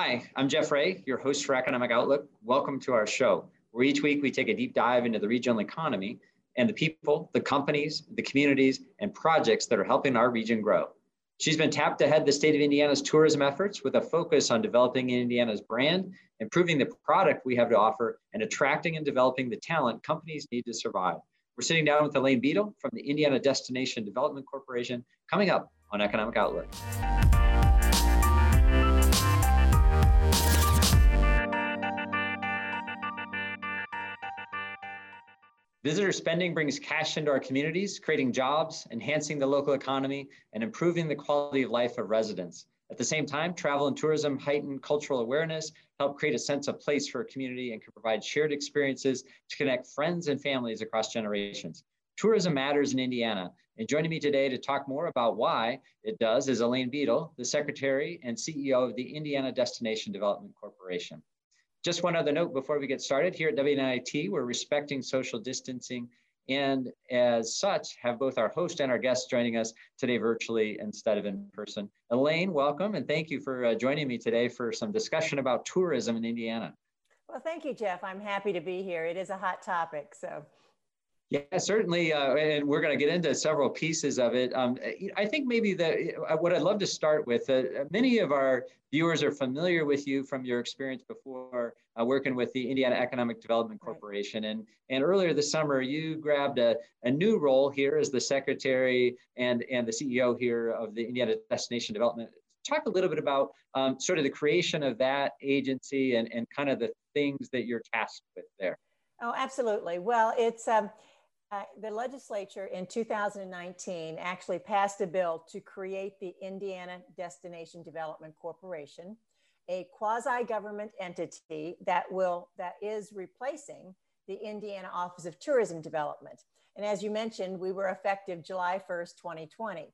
Hi, I'm Jeff Rea, your host for Economic Outlook. Welcome to our show, where each week we take a deep dive into the regional economy and the people, the companies, the communities, and projects that are helping our region grow. She's been tapped to head the state of Indiana's tourism efforts with a focus on developing Indiana's brand, improving the product we have to offer, and attracting and developing the talent companies need to survive. We're sitting down with Elaine Bedel from the Indiana Destination Development Corporation coming up on Economic Outlook. Visitor spending brings cash into our communities, creating jobs, enhancing the local economy, and improving the quality of life of residents. At the same time, travel and tourism heighten cultural awareness, help create a sense of place for a community, and can provide shared experiences to connect friends and families across generations. Tourism matters in Indiana. And joining me today to talk more about why it does is Elaine Bedel, the Secretary and CEO of the Indiana Destination Development Corporation. Just one other note before we get started here at WNIT, we're respecting social distancing and as such have both our host and our guests joining us today virtually instead of in person. Elaine, welcome and thank you for uh, joining me today for some discussion about tourism in Indiana. Well, thank you, Jeff. I'm happy to be here. It is a hot topic, so. Yeah, certainly, uh, and we're going to get into several pieces of it. Um, I think maybe the what I'd love to start with. Uh, many of our viewers are familiar with you from your experience before uh, working with the Indiana Economic Development Corporation, and and earlier this summer you grabbed a, a new role here as the secretary and and the CEO here of the Indiana Destination Development. Talk a little bit about um, sort of the creation of that agency and and kind of the things that you're tasked with there. Oh, absolutely. Well, it's um, uh, the legislature in 2019 actually passed a bill to create the Indiana Destination Development Corporation, a quasi-government entity that will that is replacing the Indiana Office of Tourism Development. And as you mentioned, we were effective July 1st, 2020.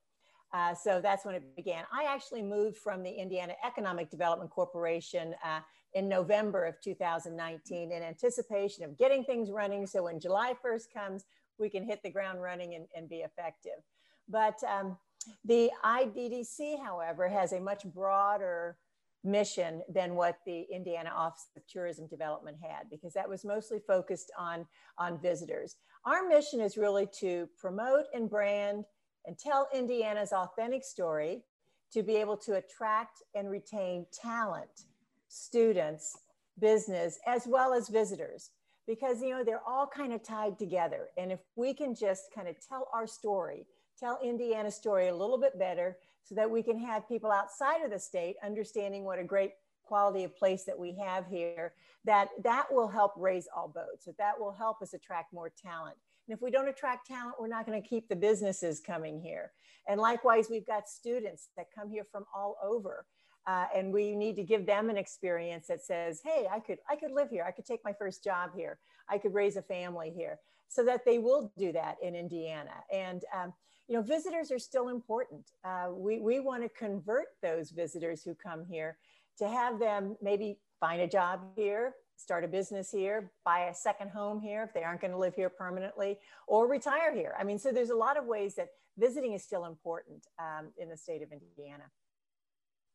Uh, so that's when it began. I actually moved from the Indiana Economic Development Corporation uh, in November of 2019 in anticipation of getting things running. So when July 1st comes, we can hit the ground running and, and be effective. But um, the IDDC, however, has a much broader mission than what the Indiana Office of Tourism Development had, because that was mostly focused on, on visitors. Our mission is really to promote and brand and tell Indiana's authentic story to be able to attract and retain talent, students, business, as well as visitors because you know they're all kind of tied together. And if we can just kind of tell our story tell indiana's story a little bit better so that we can have people outside of the state understanding what a great quality of place that we have here that that will help raise all boats that that will help us attract more talent. And if we don't attract talent we're not going to keep the businesses coming here. And likewise we've got students that come here from all over uh, and we need to give them an experience that says, hey, I could, I could live here. I could take my first job here. I could raise a family here so that they will do that in Indiana. And, um, you know, visitors are still important. Uh, we, we want to convert those visitors who come here to have them maybe find a job here, start a business here, buy a second home here if they aren't going to live here permanently, or retire here. I mean, so there's a lot of ways that visiting is still important um, in the state of Indiana.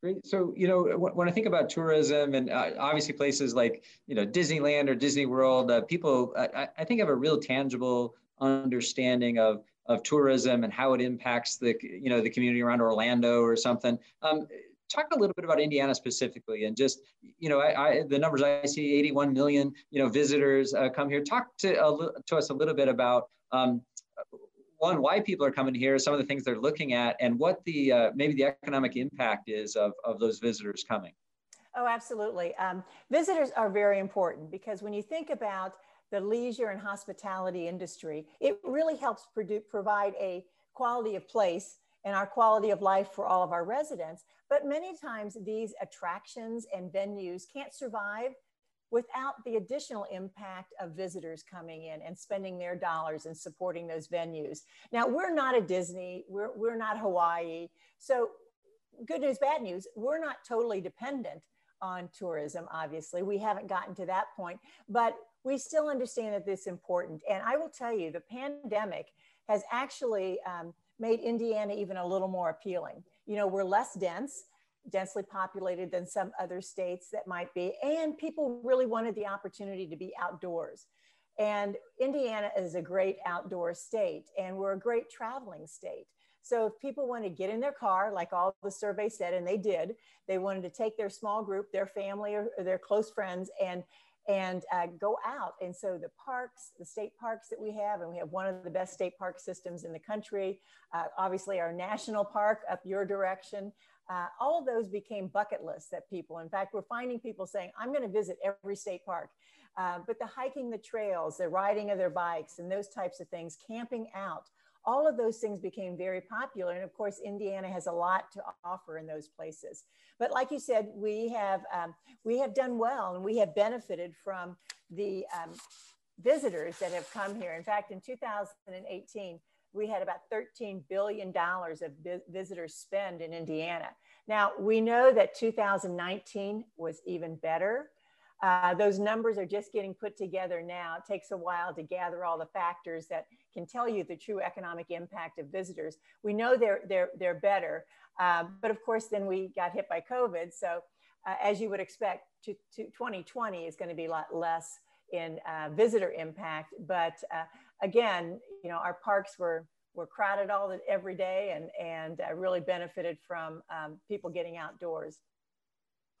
Great. So, you know, when I think about tourism and uh, obviously places like, you know, Disneyland or Disney World, uh, people, I, I, think, have a real tangible understanding of, of tourism and how it impacts the, you know, the community around Orlando or something. Um, talk a little bit about Indiana specifically and just, you know, I, I the numbers I see 81 million, you know, visitors uh, come here. Talk to, to us a little bit about um, one, why people are coming here, some of the things they're looking at, and what the uh, maybe the economic impact is of, of those visitors coming. Oh, absolutely. Um, visitors are very important because when you think about the leisure and hospitality industry, it really helps produ- provide a quality of place and our quality of life for all of our residents. But many times these attractions and venues can't survive without the additional impact of visitors coming in and spending their dollars and supporting those venues. Now, we're not a Disney, we're, we're not Hawaii. So, good news, bad news, we're not totally dependent on tourism, obviously. We haven't gotten to that point, but we still understand that this is important. And I will tell you, the pandemic has actually um, made Indiana even a little more appealing. You know, we're less dense densely populated than some other states that might be. And people really wanted the opportunity to be outdoors. And Indiana is a great outdoor state, and we're a great traveling state. So if people want to get in their car, like all the survey said, and they did, they wanted to take their small group, their family or, their close friends and and uh, go out. And so the parks, the state parks that we have, and we have one of the best state park systems in the country, uh, obviously our national park up your direction, uh, all of those became bucket lists that people, in fact, we're finding people saying, I'm going to visit every state park. Uh, but the hiking the trails, the riding of their bikes, and those types of things, camping out, all of those things became very popular. And of course, Indiana has a lot to offer in those places. But like you said, we have, um, we have done well and we have benefited from the um, visitors that have come here. In fact, in 2018, we had about $13 billion of visitors spend in Indiana. Now, we know that 2019 was even better. Uh, those numbers are just getting put together now. It takes a while to gather all the factors that can tell you the true economic impact of visitors. We know they're, they're, they're better, uh, but of course, then we got hit by COVID. So, uh, as you would expect, to, to 2020 is going to be a lot less in uh, visitor impact. But uh, again, you know, our parks were were crowded all the, every day and and uh, really benefited from um, people getting outdoors.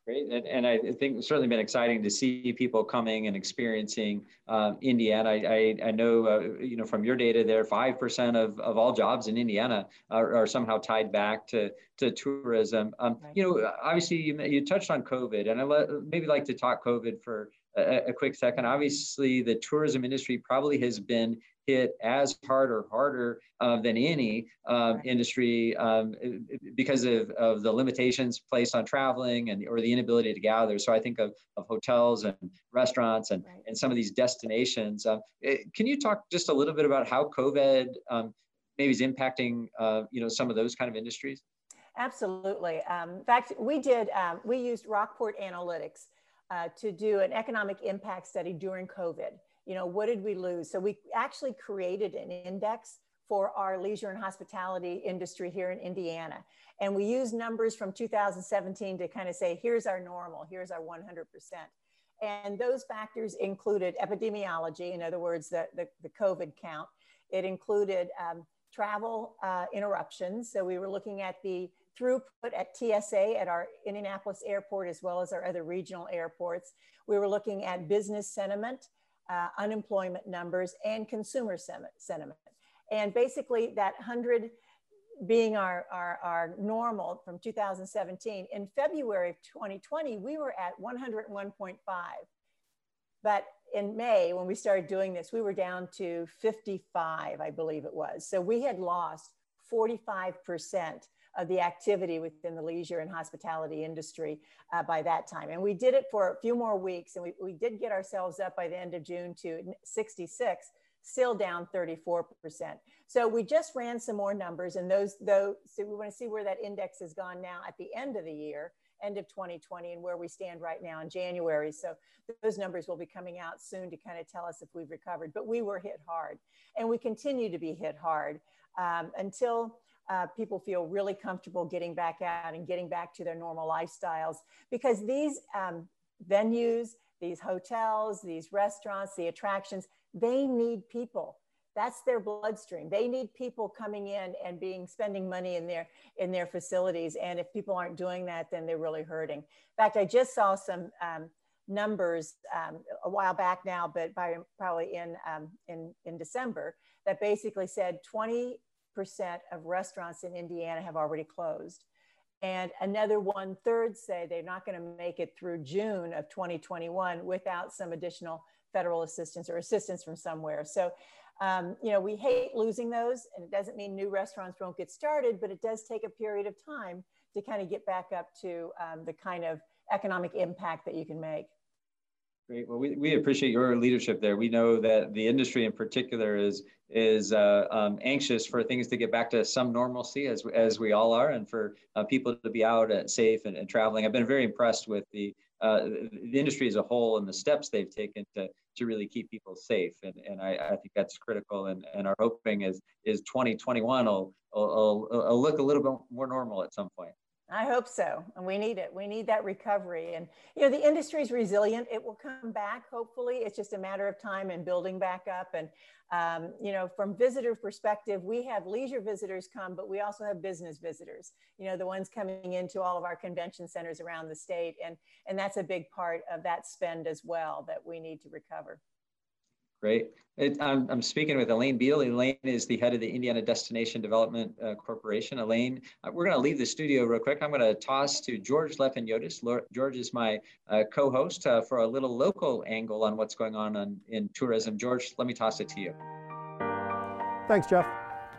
Great, and, and, I think it's certainly been exciting to see people coming and experiencing um, Indiana. I, I, I know, uh, you know, from your data there, 5% of, of all jobs in Indiana are, are somehow tied back to, to tourism. Um, right. You know, obviously you, you touched on COVID and I let, maybe like to talk COVID for a, a quick second. Obviously the tourism industry probably has been hit as hard or harder uh, than any um, industry um, because of, of the limitations placed on traveling and or the inability to gather. So I think of, of hotels and restaurants and, right. and some of these destinations. Um, eh, can you talk just a little bit about how COVID um, maybe is impacting uh, you know some of those kind of industries? Absolutely. Um, in fact, we did um, we used Rockport Analytics uh, to do an economic impact study during COVID you know, what did we lose? So we actually created an index for our leisure and hospitality industry here in Indiana. And we use numbers from 2017 to kind of say, here's our normal, here's our 100%. And those factors included epidemiology, in other words, the, the, the COVID count. It included um, travel uh, interruptions. So we were looking at the throughput at TSA at our Indianapolis airport, as well as our other regional airports. We were looking at business sentiment uh, unemployment numbers, and consumer sentiment. And basically, that 100 being our, our, our normal from 2017, in February of 2020, we were at 101.5. But in May, when we started doing this, we were down to 55, I believe it was. So we had lost 45% of the activity within the leisure and hospitality industry uh, by that time. And we did it for a few more weeks, and we, we did get ourselves up by the end of June to 66, still down 34%. So we just ran some more numbers, and those, those so we want to see where that index has gone now at the end of the year end of 2020 and where we stand right now in January. So those numbers will be coming out soon to kind of tell us if we've recovered. But we were hit hard and we continue to be hit hard um, until uh, people feel really comfortable getting back out and getting back to their normal lifestyles because these um, venues, these hotels, these restaurants, the attractions, they need people. That's their bloodstream. They need people coming in and being spending money in their in their facilities. And if people aren't doing that, then they're really hurting. In fact, I just saw some um, numbers um, a while back now, but by probably in um, in in December that basically said 20 percent of restaurants in Indiana have already closed. And another one third say they're not going to make it through June of 2021 without some additional federal assistance or assistance from somewhere. So, um, you know, we hate losing those, and it doesn't mean new restaurants won't get started, but it does take a period of time to kind of get back up to um, the kind of economic impact that you can make. Great. Well, we, we appreciate your leadership there. We know that the industry in particular is is uh, um, anxious for things to get back to some normalcy, as as we all are, and for uh, people to be out and safe and, and, traveling. I've been very impressed with the uh, the industry as a whole and the steps they've taken to to really keep people safe, and and I, I think that's critical. And and our hoping is is 2021 will will, will, will look a little bit more normal at some point. I hope so. And we need it. We need that recovery. And, you know, the industry is resilient. It will come back, hopefully. It's just a matter of time and building back up. And, um, you know, from visitor perspective, we have leisure visitors come, but we also have business visitors, you know, the ones coming into all of our convention centers around the state. And, and that's a big part of that spend as well that we need to recover. Great. It, I'm, I'm, speaking with Elaine Beal. Elaine is the head of the Indiana Destination Development uh, Corporation. Elaine, uh, we're going to leave the studio real quick. I'm going to toss to George Lefeniotis. George is my uh, co-host uh, for a little local angle on what's going on, on in tourism. George, let me toss it to you. Thanks, Jeff.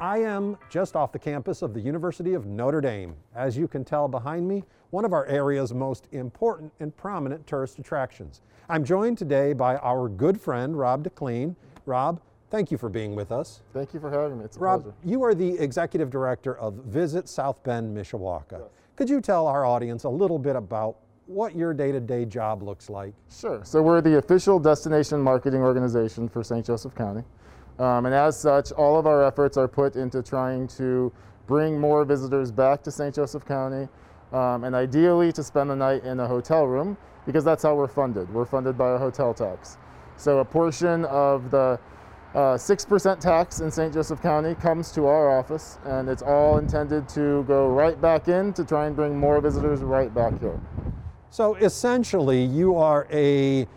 I am just off the campus of the University of Notre Dame. As you can tell behind me, one of our area's most important and prominent tourist attractions. I'm joined today by our good friend, Rob DeCleene. Rob, thank you for being with us. Thank you for having me. It's a Rob, pleasure. you are the executive director of Visit South Bend, Mishawaka. Yes. Could you tell our audience a little bit about what your day-to-day job looks like? Sure. So we're the official destination marketing organization for St. Joseph County. Um, and as such, all of our efforts are put into trying to bring more visitors back to St. Joseph County, um, and ideally to spend the night in a hotel room, because that's how we're funded. We're funded by a hotel tax. So a portion of the uh, 6% tax in St. Joseph County comes to our office, and it's all intended to go right back in to try and bring more visitors right back here. So essentially, you are a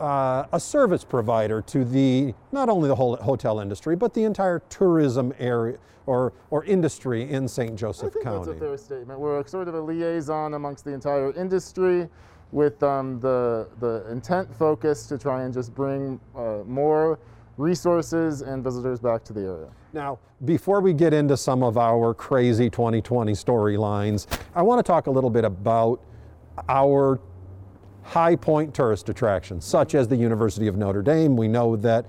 uh, a service provider to the not only the whole hotel industry but the entire tourism area or or industry in St. Joseph I think County. That's a fair statement. We're sort of a liaison amongst the entire industry with um, the the intent focus to try and just bring uh, more resources and visitors back to the area. Now, before we get into some of our crazy 2020 storylines, I want to talk a little bit about our high point tourist attractions, such as the University of Notre Dame. We know that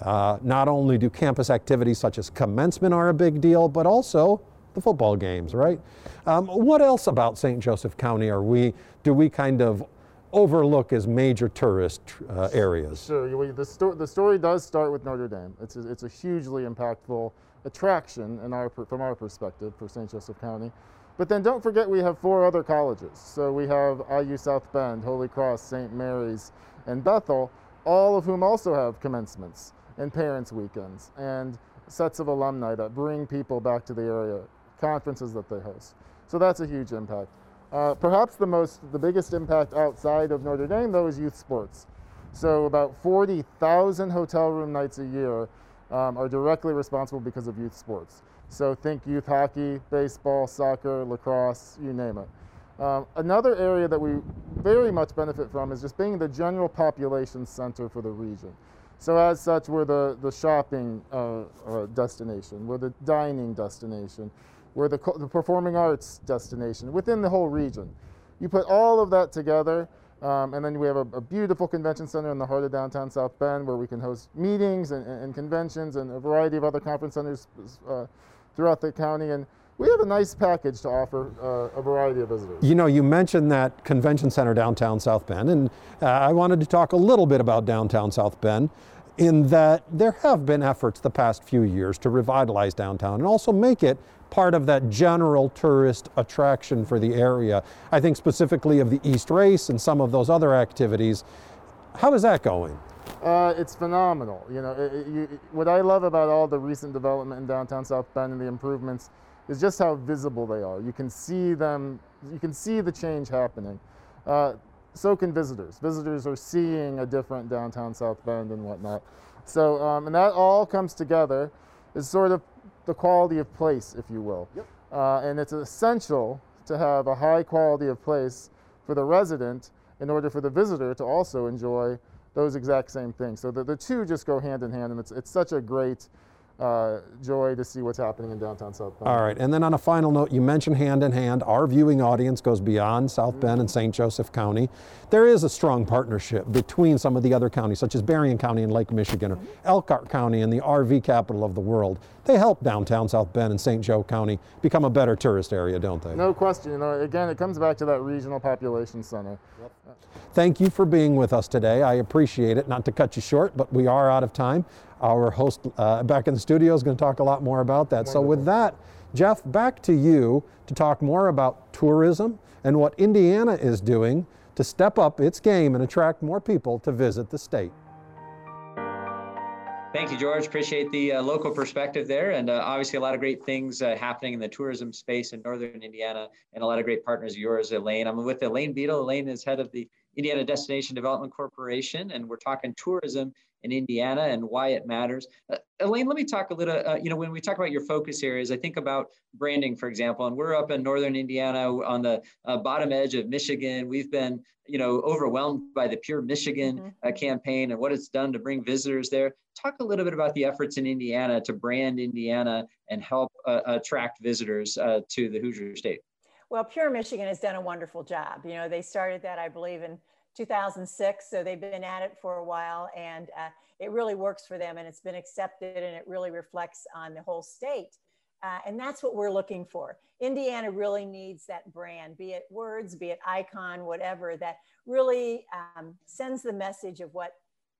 uh, not only do campus activities such as commencement are a big deal, but also the football games, right? Um, what else about St. Joseph County are we, do we kind of overlook as major tourist uh, areas? Sure, the, sto the story does start with Notre Dame. It's a, it's a hugely impactful attraction in our, from our perspective for St. Joseph County. But then don't forget we have four other colleges. So we have IU South Bend, Holy Cross, St. Mary's, and Bethel, all of whom also have commencements and parents' weekends and sets of alumni that bring people back to the area, conferences that they host. So that's a huge impact. Uh, perhaps the most, the biggest impact outside of Notre Dame, though, is youth sports. So about 40,000 hotel room nights a year um, are directly responsible because of youth sports. So think youth hockey, baseball, soccer, lacrosse, you name it. Um, another area that we very much benefit from is just being the general population center for the region. So as such, we're the, the shopping uh, uh, destination, we're the dining destination, we're the, the performing arts destination within the whole region. You put all of that together, um, and then we have a, a, beautiful convention center in the heart of downtown South Bend where we can host meetings and, and conventions and a variety of other conference centers uh, throughout the county. And we have a nice package to offer uh, a variety of visitors. You know, you mentioned that convention center downtown South Bend, and uh, I wanted to talk a little bit about downtown South Bend in that there have been efforts the past few years to revitalize downtown and also make it part of that general tourist attraction for the area. I think specifically of the East Race and some of those other activities. How is that going? Uh, it's phenomenal. You know, it, it, you, what I love about all the recent development in downtown South Bend and the improvements is just how visible they are. You can see them. You can see the change happening. Uh, so can visitors. Visitors are seeing a different downtown South Bend and whatnot. So, um, and that all comes together is sort of the quality of place, if you will. Yep. Uh, and it's essential to have a high quality of place for the resident in order for the visitor to also enjoy those exact same things. So the, the two just go hand in hand, and it's, it's such a great uh, joy to see what's happening in downtown South Bend. All right, and then on a final note, you mentioned hand in hand. Our viewing audience goes beyond South mm-hmm. Bend and St. Joseph County. There is a strong partnership between some of the other counties, such as Berrien County and Lake Michigan, or. Elkhart County and the RV capital of the world. They help downtown South Bend and St. Joe County become a better tourist area, don't they? No question. You know, again, it comes back to that regional population center. Thank you for being with us today. I appreciate it. Not to cut you short, but we are out of time. Our host uh, back in the studio is going to talk a lot more about that. Wonderful. So, with that, Jeff, back to you to talk more about tourism and what Indiana is doing to step up its game and attract more people to visit the state. Thank you, George. Appreciate the uh, local perspective there. And uh, obviously, a lot of great things uh, happening in the tourism space in Northern Indiana and a lot of great partners of yours, Elaine. I'm with Elaine Bedel. Elaine is head of the Indiana Destination Development Corporation, and we're talking tourism in Indiana and why it matters. Uh, Elaine, let me talk a little, uh, you know, when we talk about your focus areas, I think about branding, for example, and we're up in Northern Indiana on the uh, bottom edge of Michigan. We've been, you know, overwhelmed by the Pure Michigan mm-hmm. Uh, campaign and what it's done to bring visitors there. Talk a little bit about the efforts in Indiana to brand Indiana and help uh, attract visitors uh, to the Hoosier State. Well, Pure Michigan has done a wonderful job. You know, they started that, I believe, in 2006. So they've been at it for a while and uh, it really works for them and it's been accepted and it really reflects on the whole state. Uh, and that's what we're looking for. Indiana really needs that brand, be it words, be it icon, whatever, that really um, sends the message of what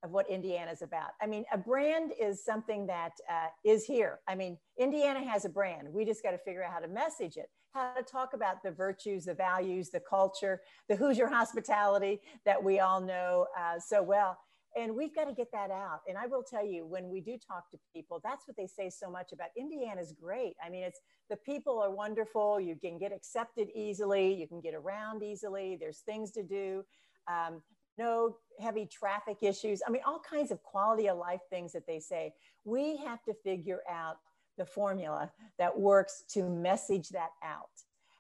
of what Indiana is about. I mean, a brand is something that uh, is here. I mean, Indiana has a brand. We just got to figure out how to message it, how to talk about the virtues, the values, the culture, the Hoosier hospitality that we all know uh, so well. And we've got to get that out. And I will tell you, when we do talk to people, that's what they say so much about Indiana's great. I mean, it's the people are wonderful. You can get accepted easily. You can get around easily. There's things to do. Um, no heavy traffic issues. I mean, all kinds of quality of life things that they say. We have to figure out the formula that works to message that out.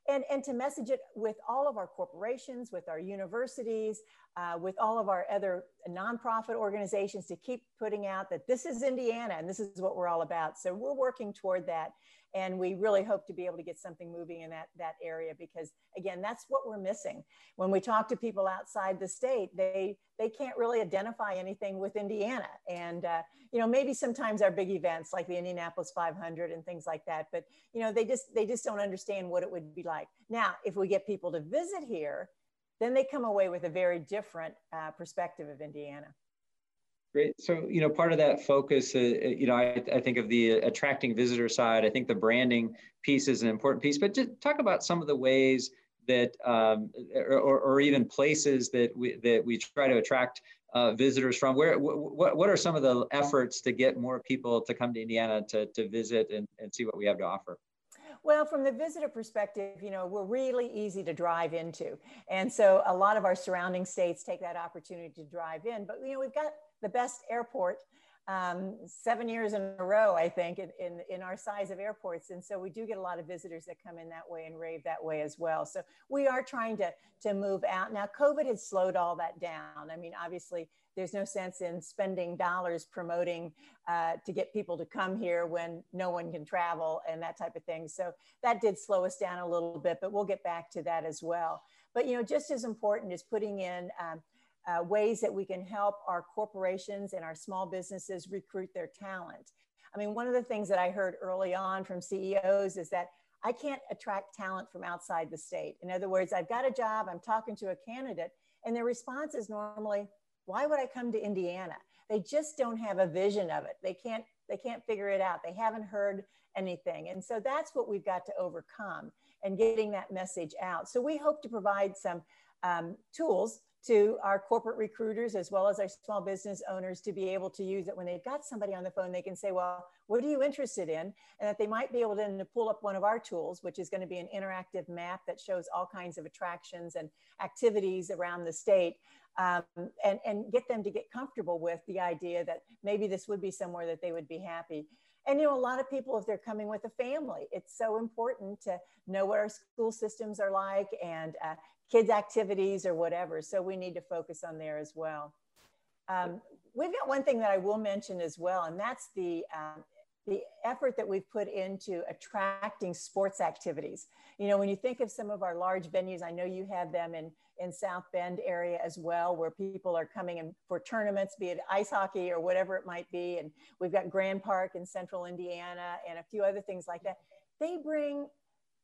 And, and to message it with all of our corporations, with our universities, uh, with all of our other nonprofit organizations to keep putting out that this is Indiana and this is what we're all about. So we're working toward that and we really hope to be able to get something moving in that that area because again that's what we're missing. When we talk to people outside the state they they can't really identify anything with indiana. And uh, you know maybe sometimes our big events like the indianapolis 500 and things like that but you know they just they just don't understand what it would be like. Now if we get people to visit here then they come away with a very different uh, perspective of indiana Great. So, you know, part of that focus, uh, uh, you know, I, I think of the attracting visitor side. I think the branding piece is an important piece, but just talk about some of the ways that, um, or, or even places that we, that we try to attract uh, visitors from. Where, what, what are some of the efforts to get more people to come to Indiana to, to visit and, and see what we have to offer? Well, from the visitor perspective, you know, we're really easy to drive into. And so a lot of our surrounding states take that opportunity to drive in. But, you know, we've got the best airport um, seven years in a row, I think, in, in, in, our size of airports. And so we do get a lot of visitors that come in that way and rave that way as well. So we are trying to, to move out. Now, COVID has slowed all that down. I mean, obviously, there's no sense in spending dollars promoting uh, to get people to come here when no one can travel and that type of thing. So that did slow us down a little bit, but we'll get back to that as well. But, you know, just as important is putting in um, uh, ways that we can help our corporations and our small businesses recruit their talent. I mean, one of the things that I heard early on from CEOs is that I can't attract talent from outside the state. In other words, I've got a job, I'm talking to a candidate, and their response is normally, why would I come to Indiana? They just don't have a vision of it. They can't, they can't figure it out. They haven't heard anything. And so that's what we've got to overcome and getting that message out. So we hope to provide some um, tools to our corporate recruiters as well as our small business owners to be able to use it. When they've got somebody on the phone they can say well what are you interested in? And that they might be able to, to pull up one of our tools which is going to be an interactive map that shows all kinds of attractions and activities around the state um, and, and get them to get comfortable with the idea that maybe this would be somewhere that they would be happy. And you know a lot of people if they're coming with a family it's so important to know what our school systems are like and uh, kids activities or whatever. So we need to focus on there as well. Um, we've got one thing that I will mention as well, and that's the um, the effort that we've put into attracting sports activities. You know, when you think of some of our large venues, I know you have them in in South Bend area as well, where people are coming in for tournaments, be it ice hockey or whatever it might be. And we've got Grand Park in Central Indiana and a few other things like that. They bring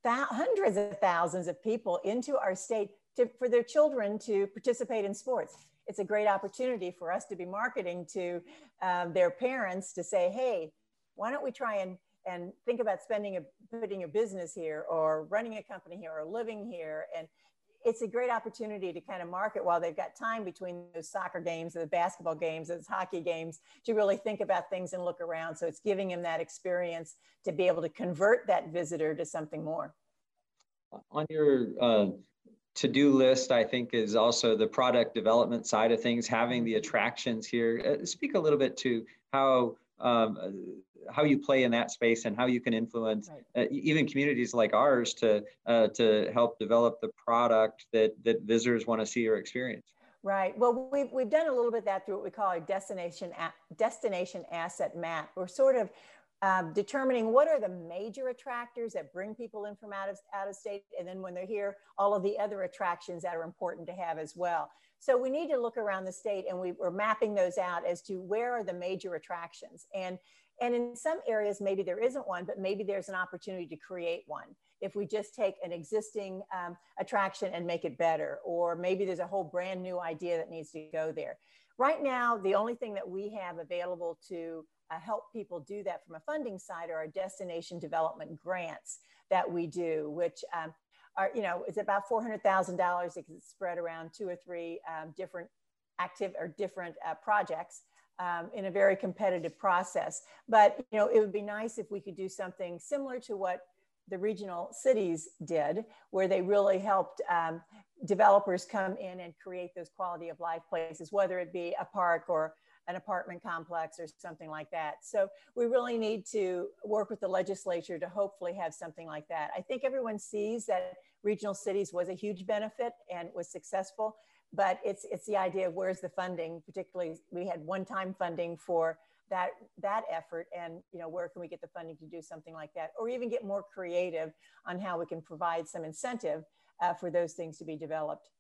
hundreds of thousands of people into our state to, for their children to participate in sports. It's a great opportunity for us to be marketing to um, their parents to say, hey, why don't we try and, and think about spending a, putting a business here or running a company here or living here and it's a great opportunity to kind of market while they've got time between those soccer games the basketball games, those hockey games, to really think about things and look around. So it's giving them that experience to be able to convert that visitor to something more. On your uh, to-do list, I think, is also the product development side of things, having the attractions here. Uh, speak a little bit to how um, how you play in that space and how you can influence right. uh, even communities like ours to uh, to help develop the product that that visitors want to see or experience. Right. Well, we've, we've done a little bit that through what we call a destination destination asset map. We're sort of um, determining what are the major attractors that bring people in from out of, out of state. And then when they're here, all of the other attractions that are important to have as well. So we need to look around the state and we, we're mapping those out as to where are the major attractions. And and in some areas, maybe there isn't one, but maybe there's an opportunity to create one. If we just take an existing um, attraction and make it better, or maybe there's a whole brand new idea that needs to go there. Right now, the only thing that we have available to uh, help people do that from a funding side are our destination development grants that we do, which um, are, you know, it's about $400,000. It can spread around two or three um, different active or different uh, projects um, in a very competitive process. But you know, it would be nice if we could do something similar to what the regional cities did, where they really helped um, developers come in and create those quality of life places, whether it be a park or an apartment complex or something like that. So we really need to work with the legislature to hopefully have something like that. I think everyone sees that regional cities was a huge benefit and was successful but it's it's the idea of where's the funding particularly we had one-time funding for that that effort and you know where can we get the funding to do something like that or even get more creative on how we can provide some incentive uh, for those things to be developed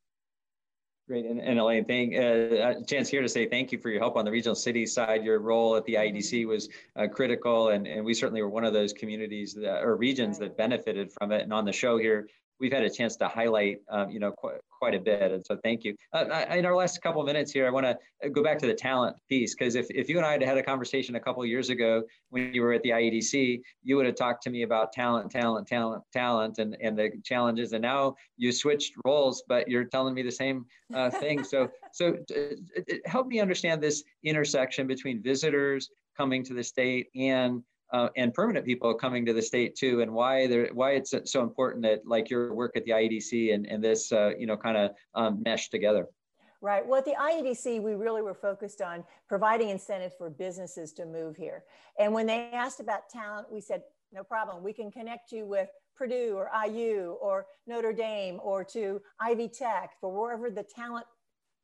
Great, and, and Elaine, thank uh, chance here to say thank you for your help on the regional city side. Your role at the IEDC was uh, critical, and, and we certainly were one of those communities that, or regions that benefited from it. And on the show here, we've had a chance to highlight, um, you know, qu- quite a bit. And so thank you. Uh, I, in our last couple of minutes here, I want to uh, go back to the talent piece because if, if you and I had had a conversation a couple of years ago when you were at the IEDC, you would have talked to me about talent, talent, talent, talent, and, and the challenges. And now you switched roles, but you're telling me the same uh, thing. so so uh, help me understand this intersection between visitors coming to the state and uh, and permanent people coming to the state too, and why they why it's so important that like your work at the IEDC and, and this uh, you know kind of um, mesh together. Right. Well, at the IEDC, we really were focused on providing incentives for businesses to move here. And when they asked about talent, we said, no problem. We can connect you with Purdue or IU or Notre Dame or to Ivy Tech for wherever the talent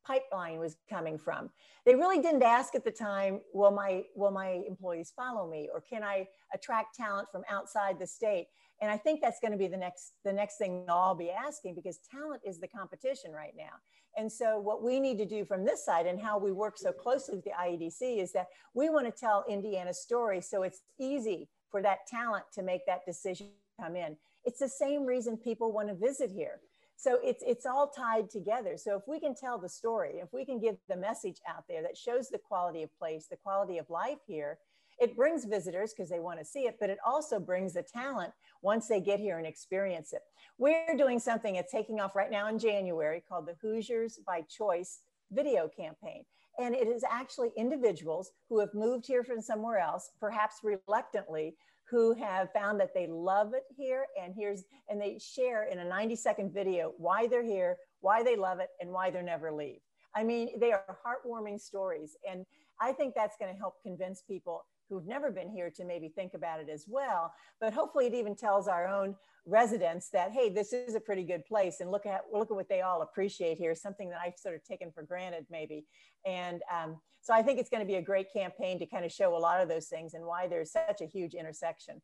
pipeline was coming from. They really didn't ask at the time, will my, will my employees follow me or can I attract talent from outside the state? And I think that's going to be the next, the next thing all be asking because talent is the competition right now. And so what we need to do from this side and how we work so closely with the IEDC is that we want to tell Indiana's story so it's easy for that talent to make that decision come in. It's the same reason people want to visit here so it's it's all tied together. So if we can tell the story if we can give the message out there that shows the quality of place the quality of life here it brings visitors because they want to see it but it also brings the talent once they get here and experience it. We're doing something that's taking off right now in january called the hoosiers by choice video campaign. And it is actually individuals who have moved here from somewhere else perhaps reluctantly who have found that they love it here and here's and they share in a 90 second video why they're here why they love it and why they're never leave. I mean they are heartwarming stories and i think that's going to help convince people who've never been here to maybe think about it as well but hopefully it even tells our own residents that hey this is a pretty good place and look at look at what they all appreciate here something that i've sort of taken for granted maybe and um, so I think it's going to be a great campaign to kind of show a lot of those things and why there's such a huge intersection.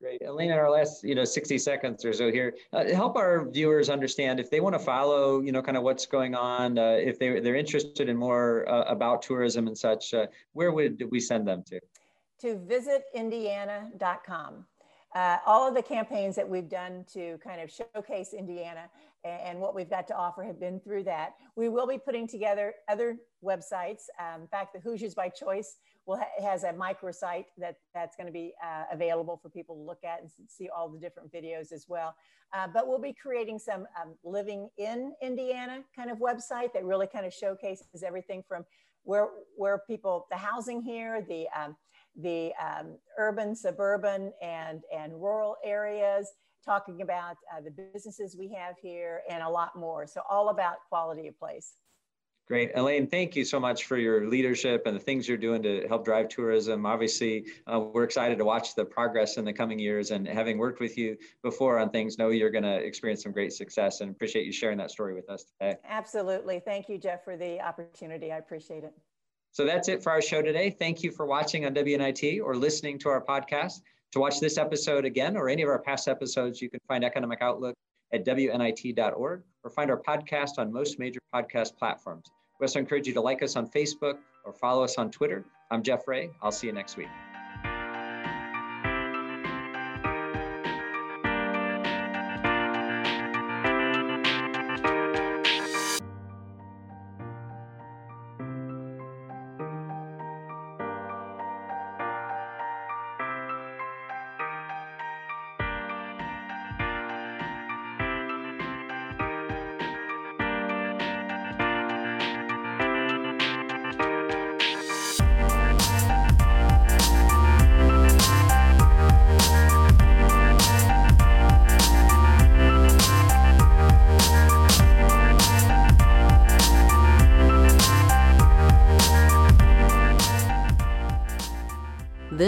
Great. Elena, our last, you know, 60 seconds or so here, uh, help our viewers understand if they want to follow, you know, kind of what's going on, uh, if they, they're interested in more uh, about tourism and such, uh, where would we send them to? To visitindiana.com. Uh, all of the campaigns that we've done to kind of showcase Indiana and what we've got to offer have been through that. We will be putting together other websites. Um, in fact, the Hoosiers by Choice will ha- has a microsite that that's going to be uh, available for people to look at and see all the different videos as well. Uh, but we'll be creating some um, living in Indiana kind of website that really kind of showcases everything from where where people the housing here, the um, the um, urban, suburban, and and rural areas talking about uh, the businesses we have here and a lot more. So all about quality of place. Great. Elaine, thank you so much for your leadership and the things you're doing to help drive tourism. Obviously, uh, we're excited to watch the progress in the coming years and having worked with you before on things, know you're going to experience some great success and appreciate you sharing that story with us today. Absolutely. Thank you, Jeff, for the opportunity. I appreciate it. So that's it for our show today. Thank you for watching on WNIT or listening to our podcast. To watch this episode again or any of our past episodes, you can find Economic Outlook at WNIT.org or find our podcast on most major podcast platforms. We also encourage you to like us on Facebook or follow us on Twitter. I'm Jeff Rea. I'll see you next week.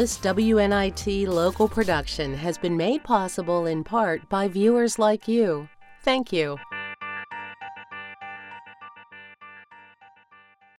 This WNIT local production has been made possible in part by viewers like you. Thank you.